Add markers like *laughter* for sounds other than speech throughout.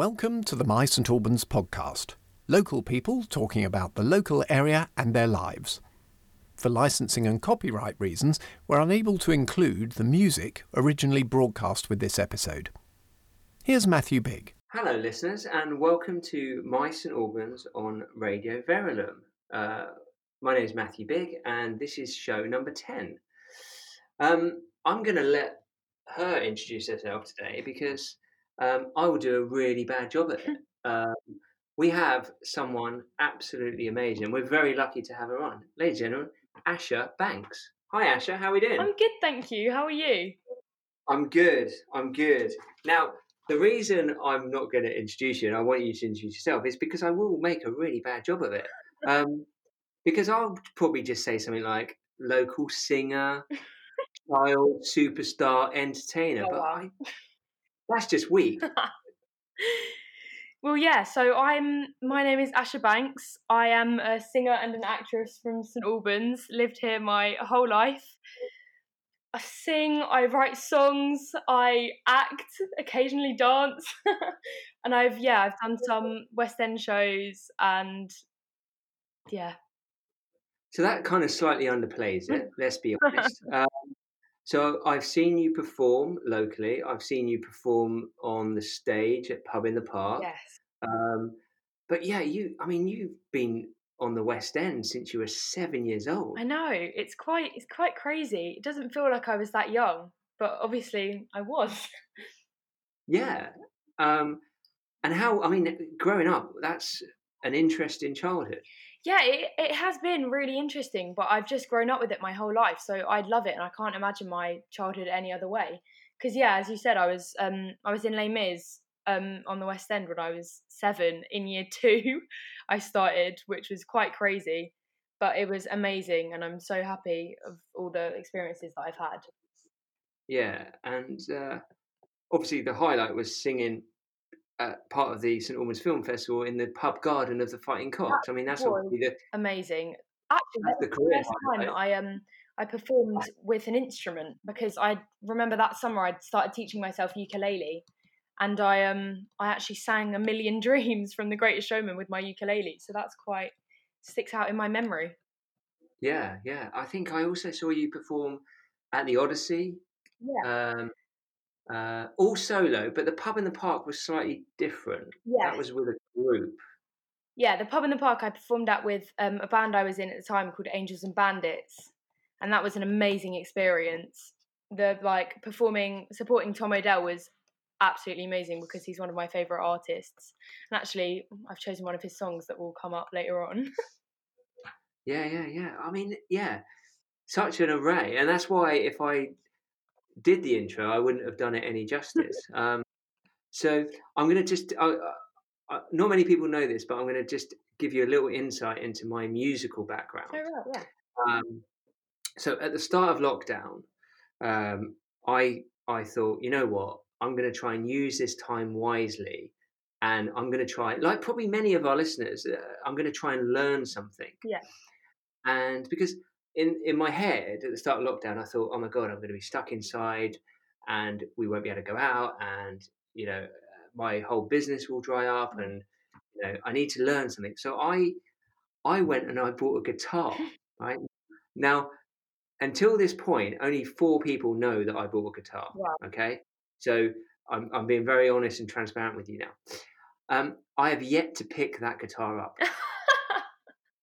Welcome to the My St Albans podcast. Local people talking about the local area and their lives. For licensing and copyright reasons, we're unable to include the music originally broadcast with this episode. Here's Matthew Big. Hello, listeners, and welcome to My St Albans on Radio Verulam. Uh, my name is Matthew Big, and this is show number 10. Um, I'm going to let her introduce herself today because um, I will do a really bad job at it. Um, we have someone absolutely amazing. We're very lucky to have her on. Ladies and gentlemen, Asha Banks. Hi, Asha. How are we doing? I'm good, thank you. How are you? I'm good. I'm good. Now, the reason I'm not going to introduce you and I want you to introduce yourself is because I will make a really bad job of it. Um, because I'll probably just say something like local singer, *laughs* child superstar, entertainer, Oh, but wow. I, that's just weak. *laughs* Well, yeah. So I'm. My name is Asha Banks. I am a singer and an actress from St Albans. Lived here my whole life. I sing. I write songs. I act. Occasionally dance. *laughs* and I've yeah. I've done some West End shows and yeah. So that kind of slightly underplays it. Let's be honest. *laughs* Um, so I've seen you perform locally. I've seen you perform on the stage at Pub in the Park. Yes. Um, but yeah, you. I mean, you've been on the West End since you were seven years old. I know. It's quite. It's quite crazy. It doesn't feel like I was that young, but obviously I was. Yeah. Um, and how? I mean, growing up, that's an interesting childhood. Yeah, it, it has been really interesting, but I've just grown up with it my whole life, so I love it, and I can't imagine my childhood any other way. Because yeah, as you said, I was um I was in Les Mis um on the West End when I was seven. In year *laughs* two, I started, which was quite crazy, but it was amazing, and I'm so happy of all the experiences that I've had. Yeah, and uh, obviously the highlight was singing uh, part of the St Albans Film Festival in the pub garden of the Fighting Cocks. I mean, that's obviously the Amazing. Actually, That's that the career the first time. I um I performed with an instrument because I remember that summer I'd started teaching myself ukulele, and I um I actually sang a million *laughs* dreams from The Greatest Showman with my ukulele. So that's quite sticks out in my memory. yeah, yeah. I think I also saw you perform at the Odyssey, Yeah. um, uh, all solo, but the pub in the park was slightly different. Yeah. That was with a group. Yeah, the pub in the park I performed at with um, a band I was in at the time called Angels and Bandits, and that was an amazing experience. The like performing, supporting Tom Odell was absolutely amazing because he's one of my favorite artists. And actually, I've chosen one of his songs that will come up later on. Yeah, yeah, yeah. I mean, yeah, such an array, and that's why if I did the intro, I wouldn't have done it any justice. *laughs* um, so I'm going to just. Uh, uh, not many people know this, but I'm going to just give you a little insight into my musical background. oh yeah. Um, so at the start of lockdown, um, I I thought, you know what, I'm going to try and use this time wisely, and I'm going to try, like probably many of our listeners, uh, I'm going to try and learn something. Yeah. And because in in my head at the start of lockdown, I thought, oh my god, I'm going to be stuck inside, and we won't be able to go out, and you know, my whole business will dry up, and you know, I need to learn something. So I I went and I bought a guitar. *laughs* Right now, until this point, only four people know that I bought a guitar. Wow. Okay, so I'm I'm being very honest and transparent with you now. Um, I have yet to pick that guitar up. *laughs*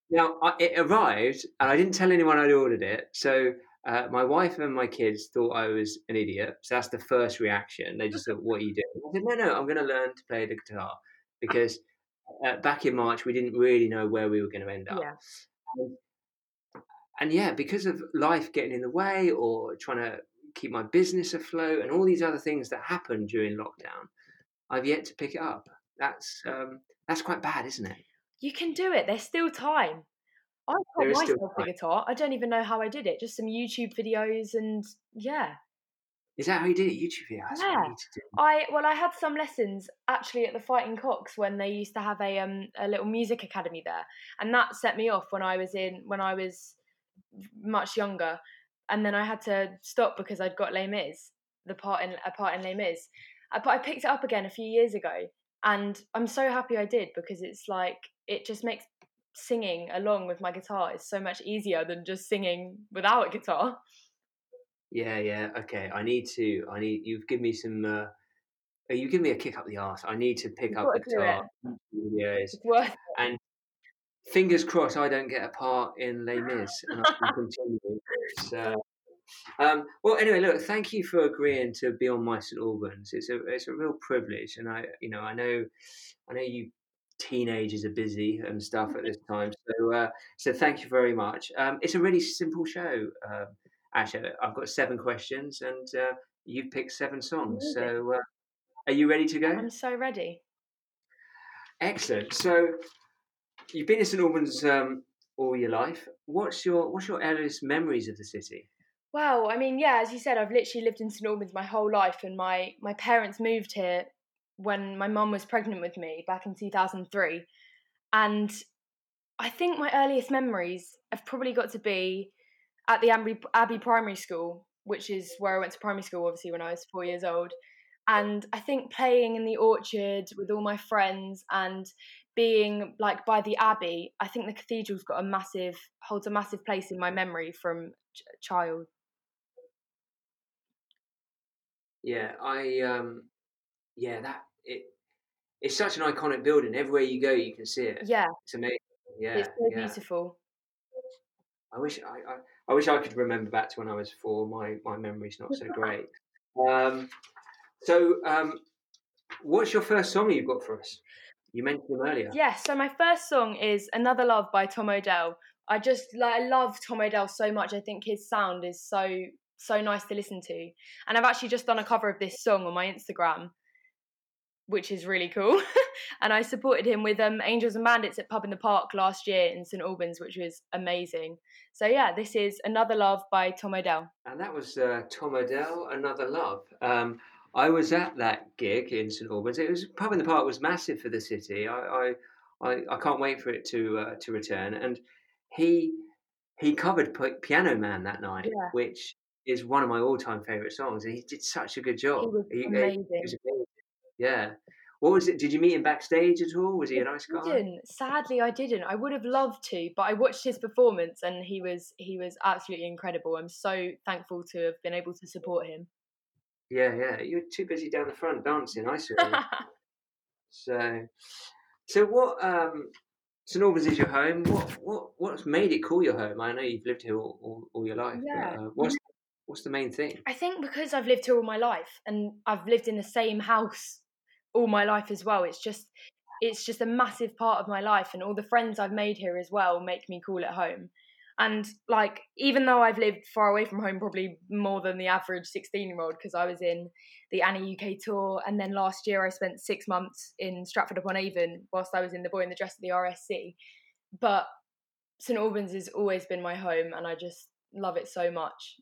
Now I, it arrived, and I didn't tell anyone I'd ordered it. So uh, my wife and my kids thought I was an idiot. So that's the first reaction. They just thought, "What are you doing?" I said, "No, no, I'm going to learn to play the guitar because uh, back in March we didn't really know where we were going to end up." yeah. And, and yeah, because of life getting in the way or trying to keep my business afloat and all these other things that happened during lockdown, I've yet to pick it up. That's um, that's quite bad, isn't it? You can do it. There's still time. I taught myself the guitar. I don't even know how I did it. Just some YouTube videos and yeah. Is that how you did it? YouTube video? That's what I Yeah. need to do. I well, I had some lessons actually at the Fighting Cocks when they used to have a um a little music academy there, and that set me off when I was in when I was much younger, and then I had to stop because I'd got Les Mis, the part in a part in Les Mis, but I picked it up again a few years ago, and I'm so happy I did because it's like it just makes singing along with my guitar is so much easier than just singing without a guitar. Yeah, yeah. Okay, I need to. I need. You've given me some. Uh, oh, you give me a kick up the arse. I need to pick You've up the guitar. Videos. Worth it. And fingers crossed, I don't get a part in Les Mis, and I can continue. So, um, well, anyway, look. Thank you for agreeing to be on My St Albans. It's a it's a real privilege, and I, you know, I know, I know you teenagers are busy and stuff at this time. So, uh, so thank you very much. Um, it's a really simple show. Uh, Asha, I've got seven questions, and uh, you've picked seven songs. So, uh, are you ready to go? I'm so ready. Excellent. So, you've been in St Albans um, all your life. What's your What's your earliest memories of the city? Well, I mean, yeah, as you said, I've literally lived in St Albans my whole life, and my my parents moved here when my mum was pregnant with me back in 2003, and I think my earliest memories have probably got to be at the Abbey, Abbey Primary School, which is where I went to primary school, obviously when I was four years old. And I think playing in the orchard with all my friends and being like by the abbey, I think the cathedral's got a massive holds a massive place in my memory from ch- child. Yeah, I um, yeah, that it it's such an iconic building. Everywhere you go, you can see it. Yeah, It's amazing. Yeah, it's so yeah. beautiful. I wish I, I I wish I could remember back to when I was four. My my memory's not so *laughs* great. Um, so um, what's your first song you've got for us? You mentioned him earlier. Yeah, so my first song is Another Love by Tom Odell. I just like I love Tom Odell so much. I think his sound is so so nice to listen to. And I've actually just done a cover of this song on my Instagram, which is really cool. *laughs* and I supported him with um, Angels and Bandits at Pub in the Park last year in St Albans, which was amazing. So yeah, this is Another Love by Tom Odell. And that was uh, Tom Odell, Another Love. Um, I was at that gig in St Albans. It was Pub in the Park was massive for the city. I I, I, I can't wait for it to uh, to return. And he he covered P- Piano Man that night, Yeah. which is one of my all time favourite songs. And he did such a good job. He was He- he- amazing. he was amazing. Yeah. What was it? Did you meet him backstage at all? Was he a nice I guy? didn't. Sadly, I didn't. I would have loved to, but I watched his performance and he was he was absolutely incredible. I'm so thankful to have been able to support him. Yeah, yeah. You were too busy down the front dancing. I saw. *laughs* So, so what? Um, St Albans is your home. What what what's made it call your home? I know you've lived here all, all, all your life. Yeah. But, uh, what's what's the main thing? I think because I've lived here all my life and I've lived in the same house all my life as well. It's just it's just a massive part of my life and all the friends I've made here as well make me call it home. And like even though I've lived far away from home probably more than the average 16 year old because I was in the Annie UK tour and then last year I spent 6 months in Stratford upon Avon whilst I was in the boy in the dress at the RSC. But St Albans has always been my home and I just love it so much.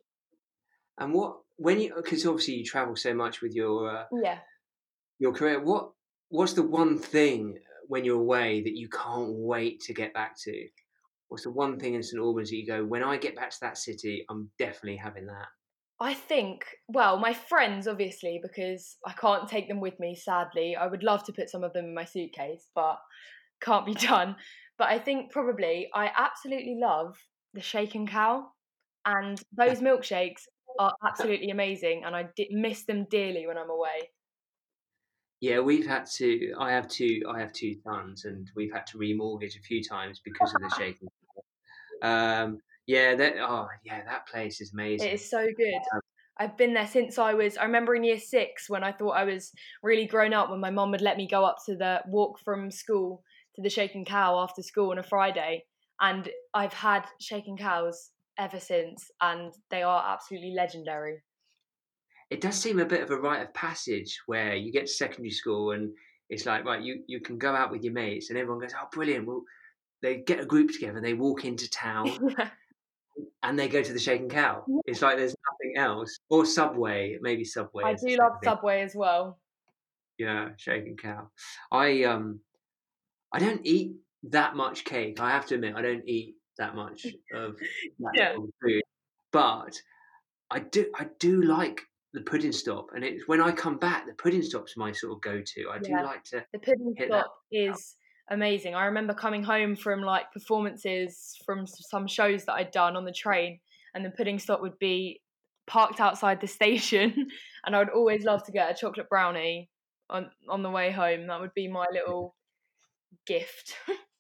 And what when you because obviously you travel so much with your uh, Yeah. your career. What what's the one thing when you're away that you can't wait to get back to? What's the one thing in St Albans that you go when I get back to that city? I'm definitely having that. I think, well, my friends, obviously, because I can't take them with me, sadly. I would love to put some of them in my suitcase, but can't be *laughs* done. But I think probably I absolutely love the shaken cow, and those milkshakes are absolutely amazing, and I di- miss them dearly when I'm away. Yeah, we've had to. I have two. I have two sons, and we've had to remortgage a few times because of the *laughs* shaking. Um, yeah, that. Oh, yeah, that place is amazing. It is so good. I've been there since I was. I remember in year six when I thought I was really grown up when my mum would let me go up to the walk from school to the Shaken Cow after school on a Friday, and I've had Shaken Cows ever since, and they are absolutely legendary. It does seem a bit of a rite of passage where you get to secondary school and it's like right, you you can go out with your mates, and everyone goes, "Oh, brilliant!" Well, they get a group together, they walk into town, *laughs* and they go to the Shaken Cow. Yeah. It's like there's nothing else. Or Subway, maybe Subway. I do love. Subway as well. Yeah, Shaken Cow. I um, I don't eat that much cake. I have to admit, I don't eat that much of that Yeah. food. But I do, I do like the pudding stop, and it's when I come back, the pudding stop's my sort of go-to. I Yeah. do like to. The pudding stop is amazing. I remember coming home from like performances from some shows that I'd done on the train, and the pudding stop would be parked outside the *laughs* station, and I would always love to get a chocolate brownie on on the way home. That would be my little gift. *laughs*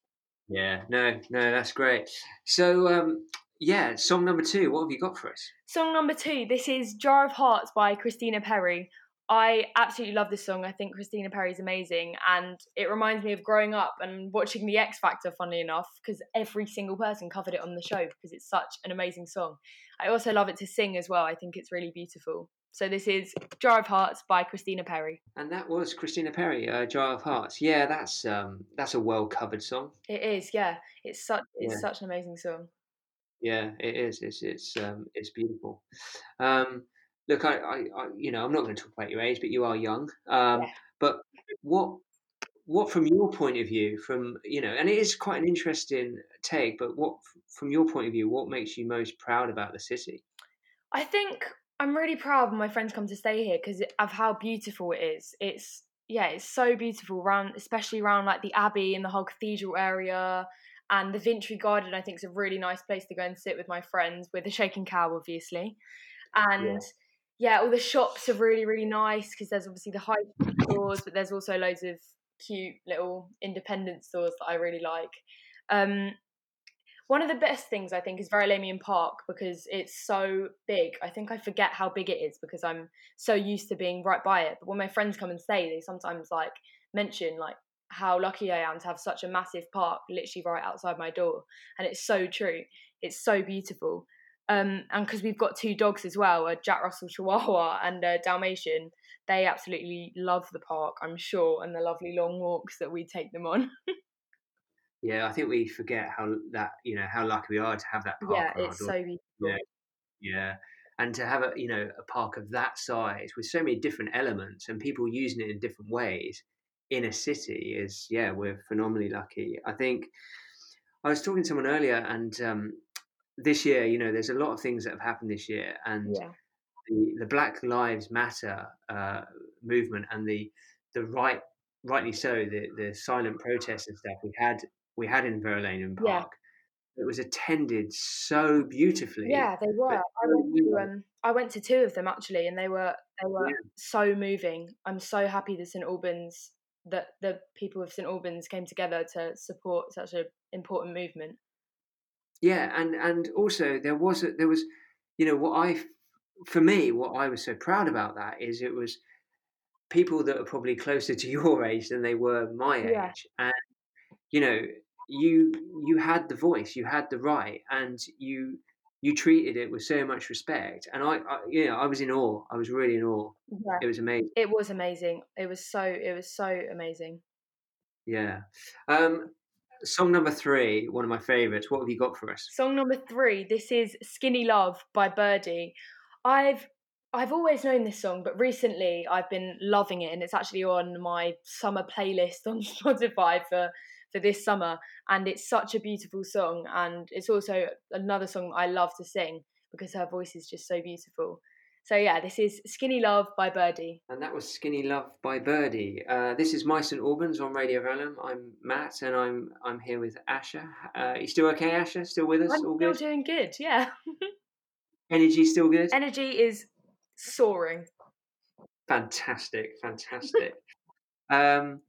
Yeah, no, no, that's great. So, um, yeah, song number two. What have you got for us? Song number two. This is Jar of Hearts by Christina Perri. I absolutely love this song. I think Christina Perri is amazing, and it reminds me of growing up and watching The X Factor. Funnily enough, because every single person covered it on the show because it's such an amazing song. I also love it to sing as well. I think it's really beautiful. So this is Jar of Hearts by Christina Perri. And that was Christina Perri, uh, "Jar of Hearts." Yeah, that's um, that's a well covered song. It is, yeah. It's such it's Yeah. such an amazing song. Yeah, it is. It's it's um, it's beautiful. Um, look, I, I, I, you know, I'm not going to talk about your age, but you are young. Um, Yeah. But what, what from your point of view, from you know, and it is quite an interesting take. But what, from your point of view, what makes you most proud about the city? I think I'm really proud when my friends come to stay here because of how beautiful it is. It's yeah, it's so beautiful around, especially around like the Abbey and the whole cathedral area, and the Vintry Garden. I think is a really nice place to go and sit with my friends, with the Shaking Cow, obviously, and yeah, all the shops are really really nice because there's obviously the high stores, but there's also loads of cute little independent stores that I really like. Um, one of the best things I think is Verulamium Park because it's so big. I think I forget how big it is because I'm so used to being right by it. But when my friends come and stay, they sometimes like mention like how lucky I am to have such a massive park literally right outside my door, and it's so true. It's so beautiful. Um, and because we've got two dogs as well, a Jack Russell Chihuahua and a Dalmatian, they absolutely love the park, I'm sure, and the lovely long walks that we take them on. *laughs* Yeah, I think we forget how that you know how lucky we are to have that park. yeah, it's so beautiful. Yeah. Yeah, and to have a you know a park of that size with so many different elements and people using it in different ways in a city is yeah we're phenomenally lucky. I think I was talking to someone earlier and um, this year you know there's a lot of things that have happened this year and Yeah. the the Black Lives Matter uh, movement and the the right rightly so the the silent protests and stuff we had we had in Verulamium Yeah. Park. It was attended so beautifully. Yeah, they were. I went to um, I went to two of them actually, and they were they were Yeah. so moving. I'm so happy that St Albans that the people of St Albans came together to support such an important movement. Yeah, and and also there was a, there was, you know, what I, for me, what I was so proud about that is it was people that are probably closer to *laughs* your age than they were my age, Yeah. and you know, you you had the voice, you had the right, and you you treated it with so much respect, and I, I you know, I was in awe. I was really in awe. Yeah, It was amazing. it was amazing. It was so it was so amazing. Yeah. Um, song number three, one of my favorites. What have you got for us? Song number three. This is "Skinny Love" by Birdy. I've I've always known this song, but recently I've been loving it, and it's actually on my summer playlist *laughs* on Spotify for for this summer. And it's such a beautiful song, and it's also another song I love to sing because her voice is just so beautiful. So yeah, this is "Skinny Love" by Birdy. And that was Skinny Love by Birdy. Uh, this is My St Albans on Radio Verulam. I'm Matt, and I'm I'm here with Asha. Uh, you still okay, Asha? Still with us? I'm All still good? doing good. Yeah, *laughs* Energy still good? energy is soaring. Fantastic, fantastic. *laughs* um,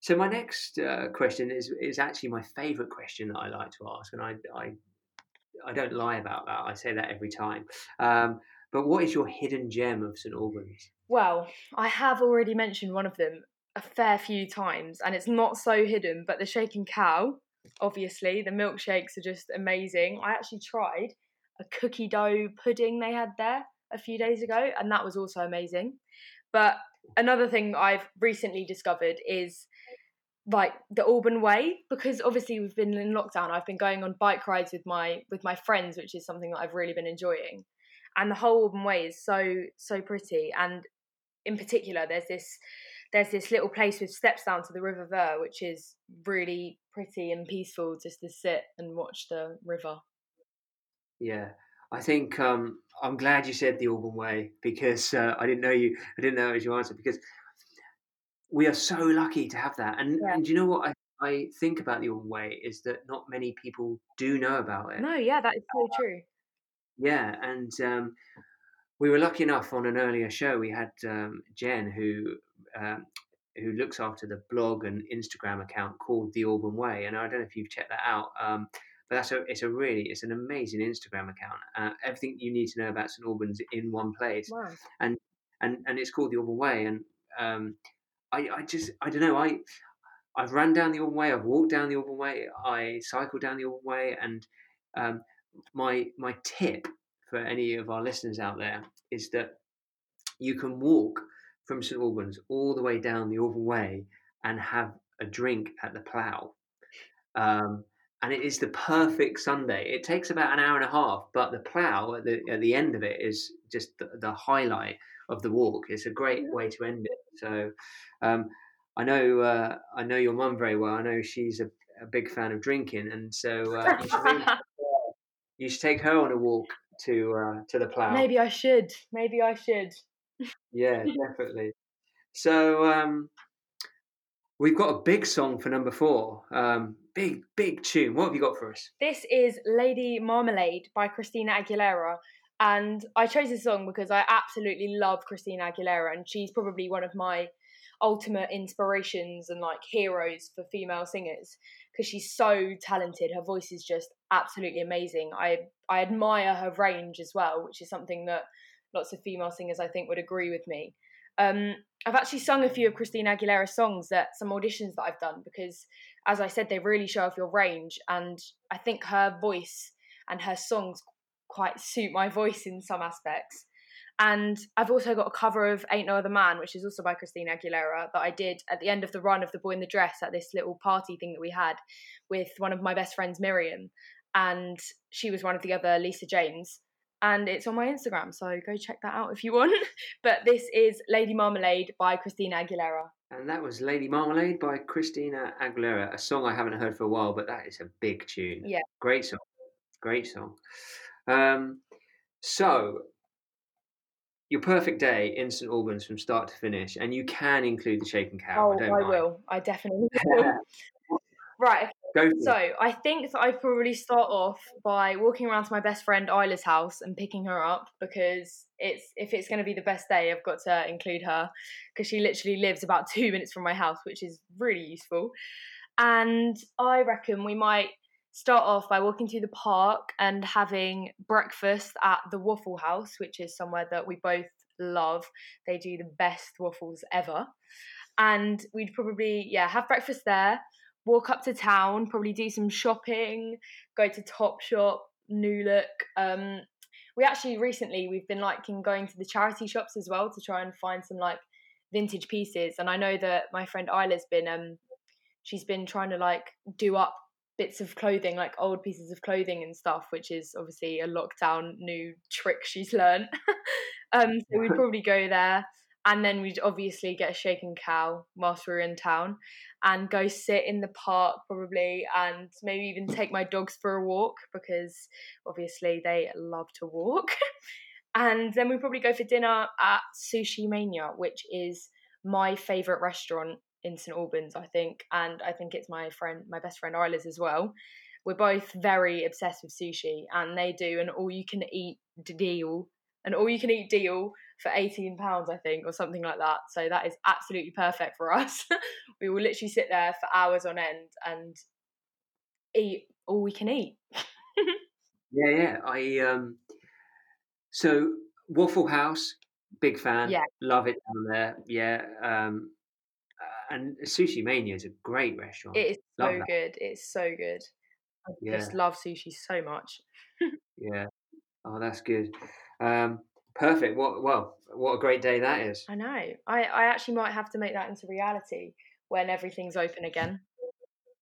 so my next uh, question is is actually my favourite question that I like to ask, and I I I don't lie about that. I say that every time. Um, but what is your hidden gem of St Albans? Well, I have already mentioned one of them a fair few times, and it's not so hidden, but the shaking cow, obviously, the milkshakes are just amazing. I actually tried a cookie dough pudding they had there a few days ago, and that was also amazing. But another thing I've recently discovered is like the Alban Way because obviously we've been in lockdown. I've been going on bike rides with my with my friends, which is something that I've really been enjoying. And the whole Alban Way is so so pretty. And in particular, there's this there's this little place with steps down to the River Ver, which is really pretty and peaceful just to sit and watch the river. Yeah, I think um, I'm glad you said the Alban Way because uh, I didn't know you. I didn't know it was your answer because we are so lucky to have that. And, Yeah. and you know what I, I think about the Alban Way is that not many people do know about it. No, yeah, that is so true. Yeah, and um, we were lucky enough on an earlier show. We had um, Jen, who um, who looks after the blog and Instagram account called The Alban Way, and I don't know if you've checked that out. Um, but that's a it's a really it's an amazing Instagram account. Uh, everything you need to know about St Albans in one place, Wow. and and it's called The Alban Way. And um, I I just I don't know I. I've run down the Alban Way. I've walked down the Alban Way. I cycled down the Alban Way, and um, my my tip for any of our listeners out there is that you can walk from St Albans all the way down the Alban Way and have a drink at the Plough. Um, and it is the perfect Sunday. It takes about an hour and a half, but the Plough at the at the end of it is just the, the highlight of the walk. It's a great way to end it. So um, I know uh, I know your mum very well. I know she's a, a big fan of drinking, and so uh, you, should *laughs* you should take her on a walk to uh, to the Plough. Maybe I should. Maybe I should. Yeah, definitely. So um, we've got a big song for number four. Um, big, big tune. What have you got for us? This is Lady Marmalade by Christina Aguilera. And I chose this song because I absolutely love Christina Aguilera, and she's probably one of my ultimate inspirations and like heroes for female singers because she's so talented. Her voice is just absolutely amazing. I I admire her range as well, which is something that lots of female singers I think would agree with me. Um, I've actually sung a few of Christina Aguilera's songs at some auditions that I've done because, as I said, they really show off your range, and I think her voice and her songs quite suit my voice in some aspects. And I've also got a cover of Ain't No Other Man, which is also by Christina Aguilera, that I did at the end of the run of The Boy in the Dress at this little party thing that we had with one of my best friends, Miriam. And she was one of the other Lisa James. And it's on my Instagram, so go check that out if you want. *laughs* but this is Lady Marmalade by Christina Aguilera. And that was Lady Marmalade by Christina Aguilera, a song I haven't heard for a while, but that is a big tune. Yeah. Great song. Great song. Um, so, your perfect day in St Albans from start to finish, and you can include the shaken cow. Oh, I I, will. I definitely *laughs* will. right, Go for So it. I think that I'd probably start off by walking around to my best friend Isla's house and picking her up because it's if it's going to be the best day, I've got to include her because she literally lives about two minutes from my house, which is really useful. And I reckon we might start off by walking through the park and having breakfast at the Waffle House, which is somewhere that we both love. They do the best waffles ever. And we'd probably, yeah, have breakfast there walk up to town, probably do some shopping, go to Topshop, New Look. Um, we actually recently we've been liking going to the charity shops as well to try and find some like vintage pieces. And I know that my friend Isla's been um she's been trying to like do up bits of clothing, like old pieces of clothing and stuff, which is obviously a lockdown new trick she's learned. *laughs* um, so we'd *laughs* probably go there. And then we'd obviously get a shaken cow whilst we were in town and go sit in the park probably and maybe even take my dogs for a walk because obviously they love to walk. *laughs* and then we'd probably go for dinner at Sushi Mania, which is my favourite restaurant in St Albans, I think, and I think it's my friend, my best friend Isla's as well. We're both very obsessed with sushi, and they do an all-you-can-eat deal, an all-you-can-eat deal for eighteen pounds, I think, or something like that. So that is absolutely perfect for *laughs* us. we will literally sit there for hours on end and eat all we can eat. Yeah, yeah. I um so Waffle House, big fan. Yeah. Love it down there. Yeah. Um and Sushi Mania is a great restaurant. It is Love so that. good. It's so good. I Yeah. just love sushi so much. *laughs* Yeah. Oh, that's good. Um perfect. What well, what a great day that is. I know. I, I actually might have to make that into reality when everything's open again.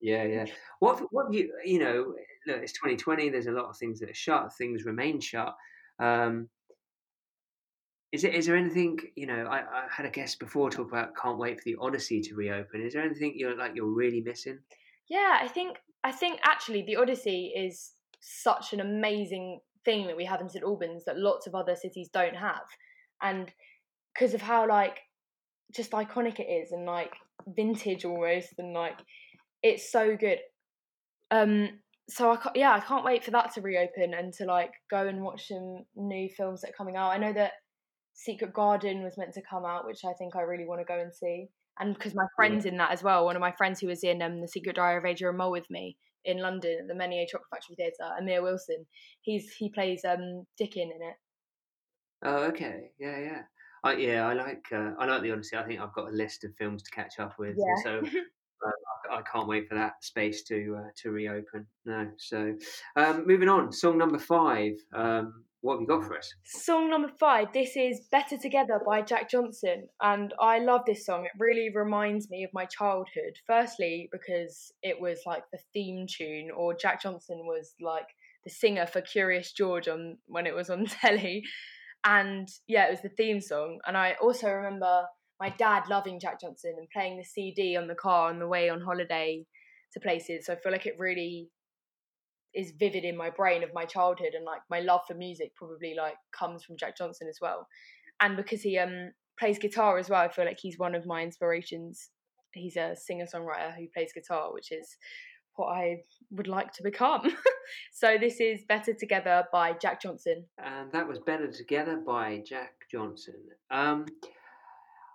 Yeah, yeah. What what you you know, look, it's 2020, there's a lot of things that are shut, things remain shut. Um is it is there anything, you know, I, I had a guest before talk about can't wait for the Odyssey to reopen. Is there anything you're like you're really missing? Yeah, I think I think actually the Odyssey is such an amazing thing that we have in St Albans that lots of other cities don't have, and because of how like just iconic it is and like vintage almost and like it's so good. Um, so I can't, yeah I can't wait for that to reopen and to like go and watch some new films that are coming out. I know that Secret Garden was meant to come out, which I think I really want to go and see. And because my friend's in that as well, one of my friends who was in um, the Secret Diary of Adrian Mole with me in London at the Menier Chocolate Factory Theatre, Amir Wilson. He's he plays um Dickon in it. Oh, okay, yeah, yeah. I, yeah, I like uh, I like the Odyssey. I think I've got a list of films to catch up with, Yeah. so *laughs* uh, I, I can't wait for that space to uh, to reopen. No, so um, moving on. Song number five. Um, what have you got for us? Song number five. This is "Better Together" by Jack Johnson, and I love this song. It really reminds me of my childhood. Firstly, because it was like the theme tune, or Jack Johnson was like the singer for Curious George on when it was on *laughs* telly, and yeah, it was the theme song. And I also remember my dad loving Jack Johnson and playing the CD on the car on the way on holiday to places. So I feel like it really is vivid in my brain of my childhood and like my love for music probably like comes from Jack Johnson as well. And because he um plays guitar as well, I feel like he's one of my inspirations. He's a singer songwriter who plays guitar, which is what I would like to become. *laughs* so this is Better Together by Jack Johnson. And that was Better Together by Jack Johnson. Um,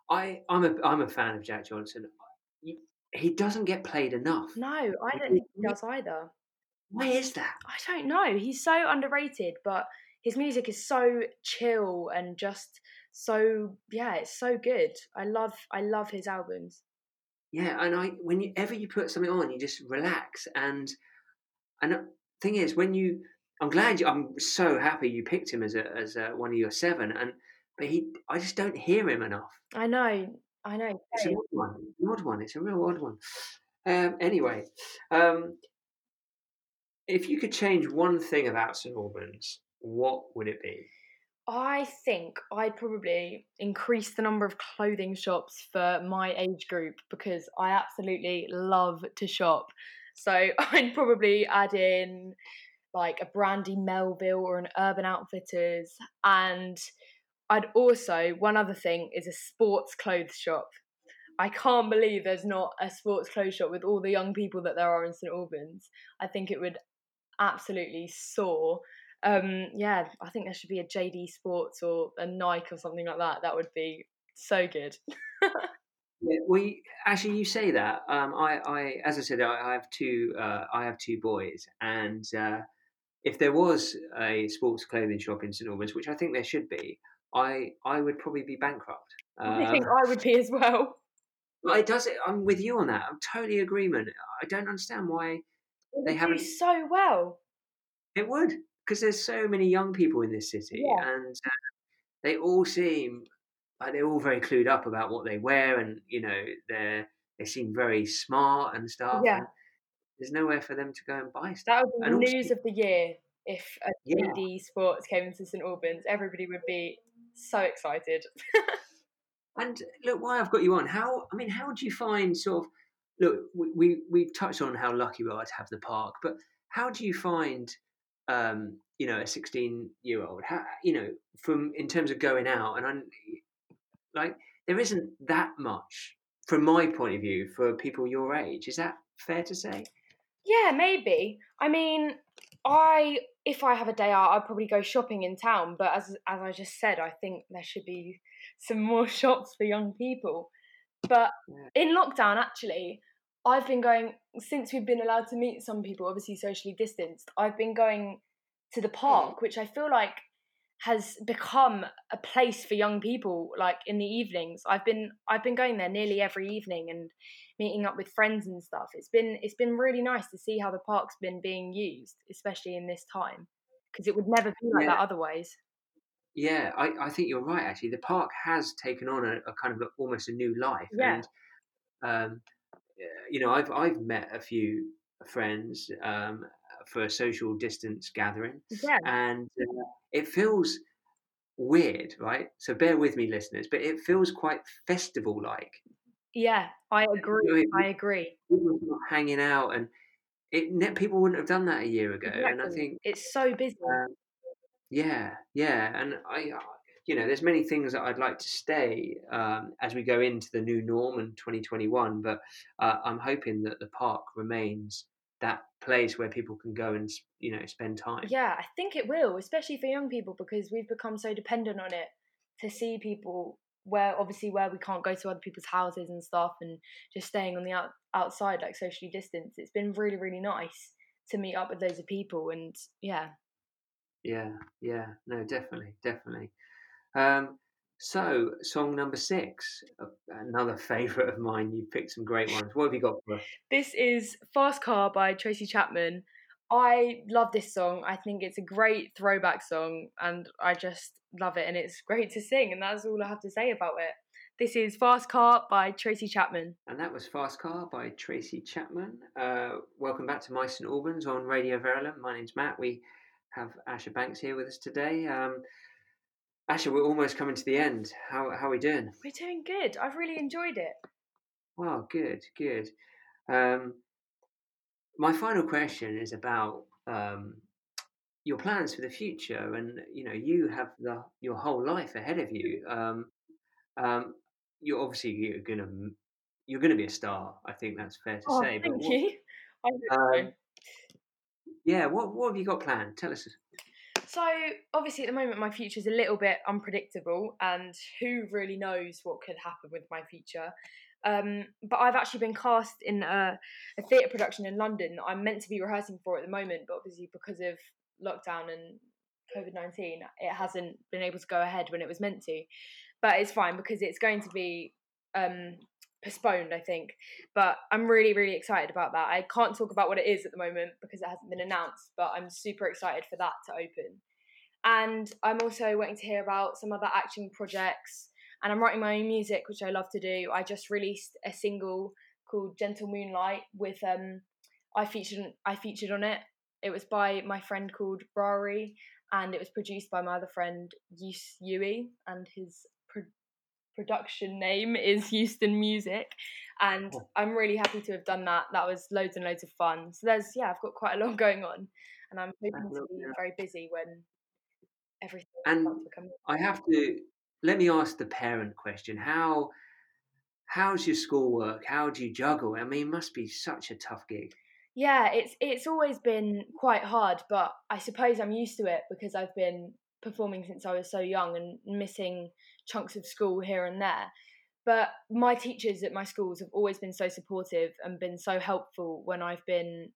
I I'm a I'm a fan of Jack Johnson. He- He doesn't get played enough. No, I don't think he does either. Why is that? I don't know. He's so underrated, but his music is so chill and just so yeah, it's so good. I love I love his albums. Yeah, and I whenever you put something on, you just relax. And and the thing is, when you, I'm glad you, I'm so happy you picked him as a as a, one of your seven. And but he, I just don't hear him enough. I know, I know. It's an odd one. An odd one. It's a real odd one. Um, anyway, um, if you could change one thing about St Albans, what would it be? I think I'd probably increase the number of clothing shops for my age group because I absolutely love to shop. So *laughs* I'd probably add in like a Brandy Melville or an Urban Outfitters. And I'd also, one other thing is a sports clothes shop. I can't believe there's not a sports clothes shop with all the young people that there are in St Albans. I think it would absolutely soar. Um, yeah, I think there should be a JD Sports or a Nike or something like that. That would be so good. *laughs* Yeah, we actually you say that. Um, I, I, as I said, I, I have two. Uh, I have two boys, and uh, if there was a sports clothing shop in St Albans, which I think there should be, I, I would probably be bankrupt. *laughs* I think Um, I would be as well. but it does. I'm with you on that. I'm totally agreement. I don't understand why they do so well. it would, because there's so many young people in this city, Yeah. and uh, they all seem like they're all very clued up about what they wear, and you know they they seem very smart and stuff. Yeah. and there's nowhere for them to go and buy stuff. That would be And the also- news of the year if a Yeah. Sports came into St Albans. Everybody would be so excited. *laughs* And look, why I've got you on? How I mean, how do you find sort of? Look, we, we we've touched on how lucky we are to have the park, but how do you find, um, you know, a sixteen-year-old? How you know, from in terms of going out, and I'm, like there isn't that much from my point of view for people your age. Is that fair to say? Yeah, maybe. I mean, I if I have a day out, I'd probably go shopping in town. But as as I just said, I think there should be some more *laughs* shops for young people. But in lockdown, actually, I've been going since we've been allowed to meet some people, obviously socially distanced. I've been going to the park, which I feel like has become a place for young people. Like in the evenings, I've been I've been going there nearly every evening and meeting up with friends and stuff. It's been it's been really nice to see how the park's been being used, especially in this time, because it would never be like that otherwise. Yeah, I, I think you're right. Actually, the park has taken on a, a kind of a, almost a new life. Yeah. And um, yeah, you know, I've I've met a few friends um, for a social distance gathering, Yeah, and uh, it feels weird, right? So bear with me, listeners, but it feels quite festival like. yeah, I agree. Really? I agree. People not hanging out, and it people wouldn't have done that a year ago. And I think it's so busy. um, Yeah, yeah, and I, you know, there's many things that I'd like to stay um, as we go into the new norm in 2021. But uh, I'm hoping that the park remains that place where people can go and you know spend time. Yeah, I think it will, especially for young people, because we've become so dependent on it to see people where obviously where we can't go to other people's houses and stuff and just staying on the out, outside like socially distanced it's been really really nice to meet up with loads of people and yeah yeah yeah no definitely definitely um so song number six another *laughs* favorite of mine you picked some great ones what have you got for us this is fast car by tracy chapman I love this song. I think it's a great throwback song and I just love it and it's great to sing and that's all I have to say about it. This is Fast Car by Tracy Chapman. And that was Fast Car by Tracy Chapman. Uh, welcome back to My St Albans on Radio Verulam. My name's Matt. We have Asha Banks here with us today. Um, Asha, we're almost coming to the end. How, how are we doing? We're doing good. I've really enjoyed it. Well, good, good. Um, my final question is about um, your plans for the future, and you know you have the your whole life ahead of you. Um, um, you're obviously you're gonna you're gonna be a star. I think that's fair to oh, say. Thank what, you. *laughs* Um, yeah, what what have you got planned? Tell us. So obviously at the moment my future is a little bit unpredictable, and who really knows what could happen with my future. Um, but I've actually been cast in a, a theatre production in London. That I'm meant to be rehearsing for at the moment, but obviously because of lockdown and COVID 19, it hasn't been able to go ahead when it was meant to. But it's fine because it's going to be um, postponed, I think. But I'm really, really excited about that. I can't talk about what it is at the moment because it hasn't been announced, but I'm super excited for that to open. And I'm also waiting to hear about some other acting projects and I'm writing my own music, which I love to do. I just released a single called Gentle Moonlight with um I featured I featured on it. It was by my friend called Rari and it was produced by my other friend Yus Yui and his production name is Houston Music and. I'm really happy to have done that. That was loads and loads of fun. So there's yeah, I've got quite a lot *laughs* going on and I'm hoping to be very busy when everything and I have to let me ask the parent question: How how's your schoolwork? How do you juggle? I mean, it must be such a tough gig. Yeah, it's it's always been quite hard, but I suppose I'm used to it because I've been performing since I was so young and missing chunks of school here and there. But my teachers at my schools have always been so supportive and been so helpful when I've been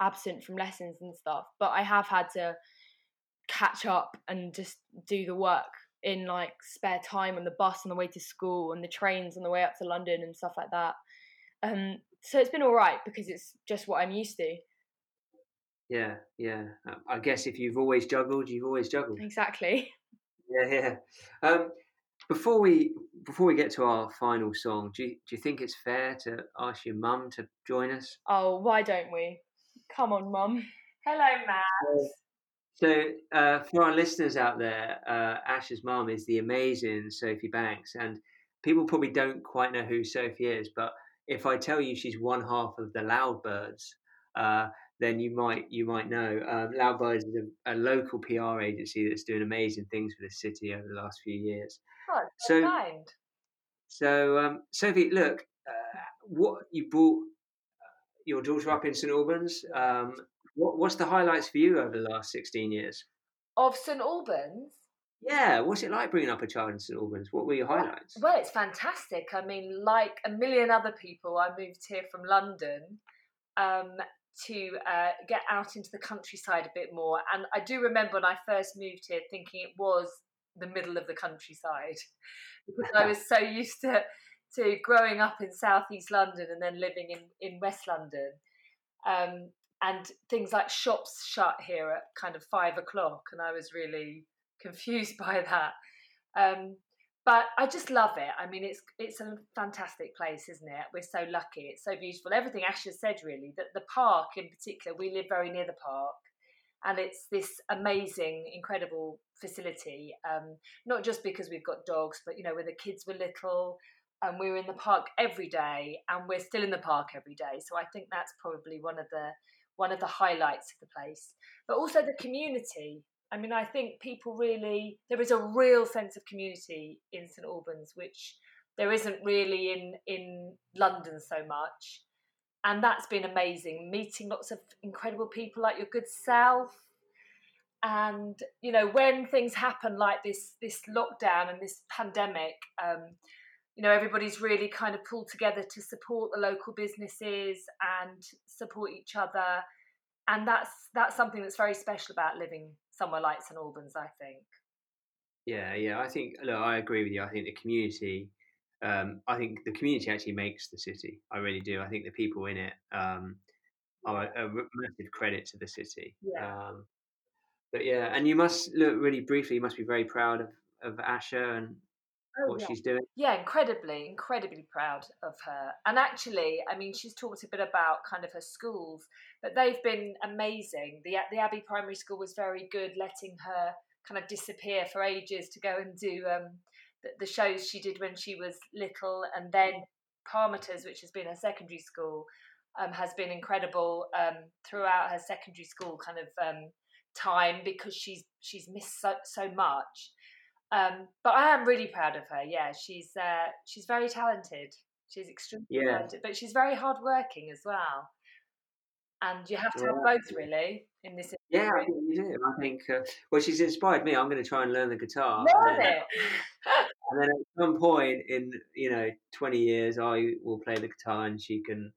absent from lessons and stuff. But I have had to catch up and just do the work in like spare time on the bus on the way to school and the trains on the way up to London and stuff like that. Um, so it's been all right because it's just what I'm used to. Yeah, yeah. I guess if you've always juggled, you've always juggled. Exactly. *laughs* Yeah, yeah. Um, before we before we get to our final song, do you, do you think it's fair to ask your mum to join us? Oh, why don't we? Come on, mum. Hello, Matt. So, uh, for our listeners out there, uh, Ash's mum is the amazing Sophie Banks, and people probably don't quite know who Sophie is. But if I tell you she's one half of the Loudbirds, uh, then you might you might know. Um, Loudbirds is a, a, local PR agency that's doing amazing things for the city over the last few years. Oh, so, so kind. So, um, Sophie, look, uh, what you brought uh, your daughter up in St Albans. Um, what, what's the highlights for you over the last 16 years? Of St Albans? Yeah, what's it like bringing up a child in St Albans? What were your highlights? Well, it's fantastic. I mean, like a million other people, I moved here from London um, to uh, get out into the countryside a bit more. And I do remember when I first moved here thinking it was the middle of the countryside *laughs* because I was so used to to growing up in southeast London and then living in, in West London. Um, and things like shops shut here at kind of five o'clock, and I was really confused *laughs* by that. Um, but I just love it. I mean, it's it's a fantastic place, isn't it? We're so lucky. It's so beautiful. Everything Asha said, really. That the park, in particular, we live very near the park, and it's this amazing, incredible facility. Um, not just because we've got dogs, but you know, when the kids were little, and we were in the park every day, and we're still in the park every day. So I think that's probably one of the one of the highlights of the place. But also the community. I mean, I think people really there is a real sense of community in St Albans, which there isn't really in in London so much, and that's been amazing. Meeting lots of incredible people like your good self, and you know when things happen like this this lockdown and this pandemic. Um, you know everybody's really kind of pulled together to support the local businesses and support each other and that's that's something that's very special about living somewhere like st albans i think yeah yeah i think look i agree with you i think the community um, i think the community actually makes the city i really do i think the people in it um, are a, a massive credit to the city yeah. Um, but yeah and you must look really briefly you must be very proud of of asha and Oh, what yeah. she's doing. Yeah, incredibly, incredibly proud of her. And actually, I mean, she's talked a bit about kind of her schools, but they've been amazing. The the Abbey Primary School was very good, letting her kind of disappear for ages to go and do um, the, the shows she did when she was little, and then Parmiter's, which has been her secondary school, um, has been incredible um, throughout her secondary school kind of um, time because she's she's missed so so much. Um, but I am really proud of her. Yeah, she's uh, she's very talented. She's extremely Yeah. talented, but she's very hardworking as well. And you have to have both, really, in this Yeah, I think you do. I think. Uh, well, she's inspired me. I'm going to try and learn the guitar. Learn and, then, it. *laughs* and then at some point in you know 20 years, I will play the guitar and she can.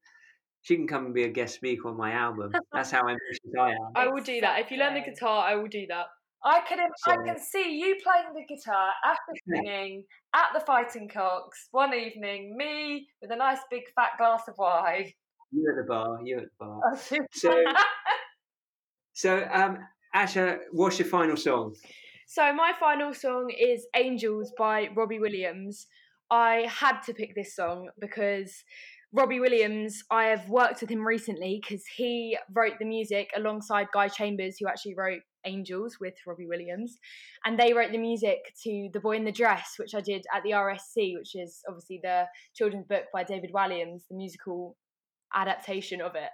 She can come and be a guest speaker on my album. That's how ambitious I am. I will do that. If you learn the guitar, I will do that. I can I can see you playing the guitar after singing at the Fighting Cocks one evening. Me with a nice big fat glass of wine. You at the bar. You at the bar. *laughs* So So, so um, Asha, what's your final song? So my final song is Angels by Robbie Williams. I had to pick this song because Robbie Williams, I have worked with him recently because he wrote the music alongside Guy Chambers, who actually wrote Angels with Robbie Williams. And they wrote the music to The Boy in the Dress, which I did at the RSC, which is obviously the children's book by David Walliams, the musical adaptation of it.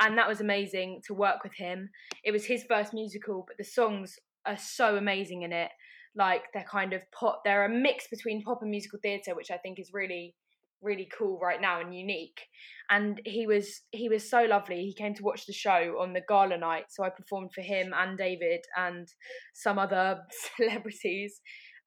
And that was amazing to work with him. It was his first musical, but the songs are so amazing in it. Like they're kind of pop, they're a mix between pop and musical theatre, which I think is really, really cool right now and unique. And he was he was so lovely. He came to watch the show on the gala night, so I performed for him and David and some other *laughs* celebrities.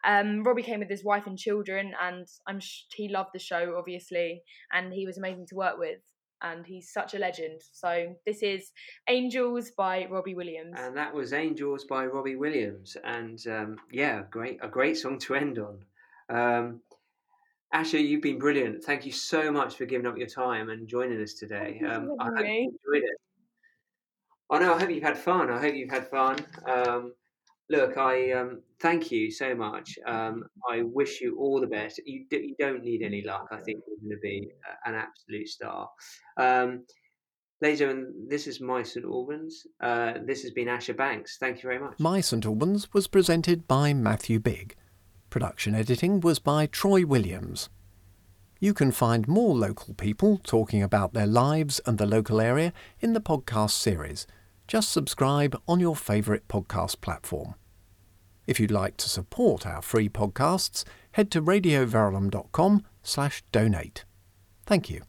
Um, Robbie came with his wife and children, and I'm sh- he loved the show obviously, and he was amazing to work with. And he's such a legend. So this is Angels by Robbie Williams. And that was Angels by Robbie Williams. And um, yeah, great, a great song to end on. Um, Asha, you've been brilliant. Thank you so much for giving up your time and joining us today. Thank Um, I hope you enjoyed it. Oh no, I hope you've had fun. I hope you've had fun. Um, look, I um, thank you so much. Um, I wish you all the best. You, d- you don't need any luck. I think you're going to be *laughs* a- an absolute star. Um, ladies and gentlemen, this is My St Albans. Uh, this has been Asha Banks. Thank you very much. My St Albans was presented by Matthew Bigg. Production editing was by Troy Williams. You can find more local people talking about their lives and the local area in the podcast series. Just subscribe on your favourite podcast platform. If you'd like to support our free podcasts, head to radioverulam.com slash donate. Thank you.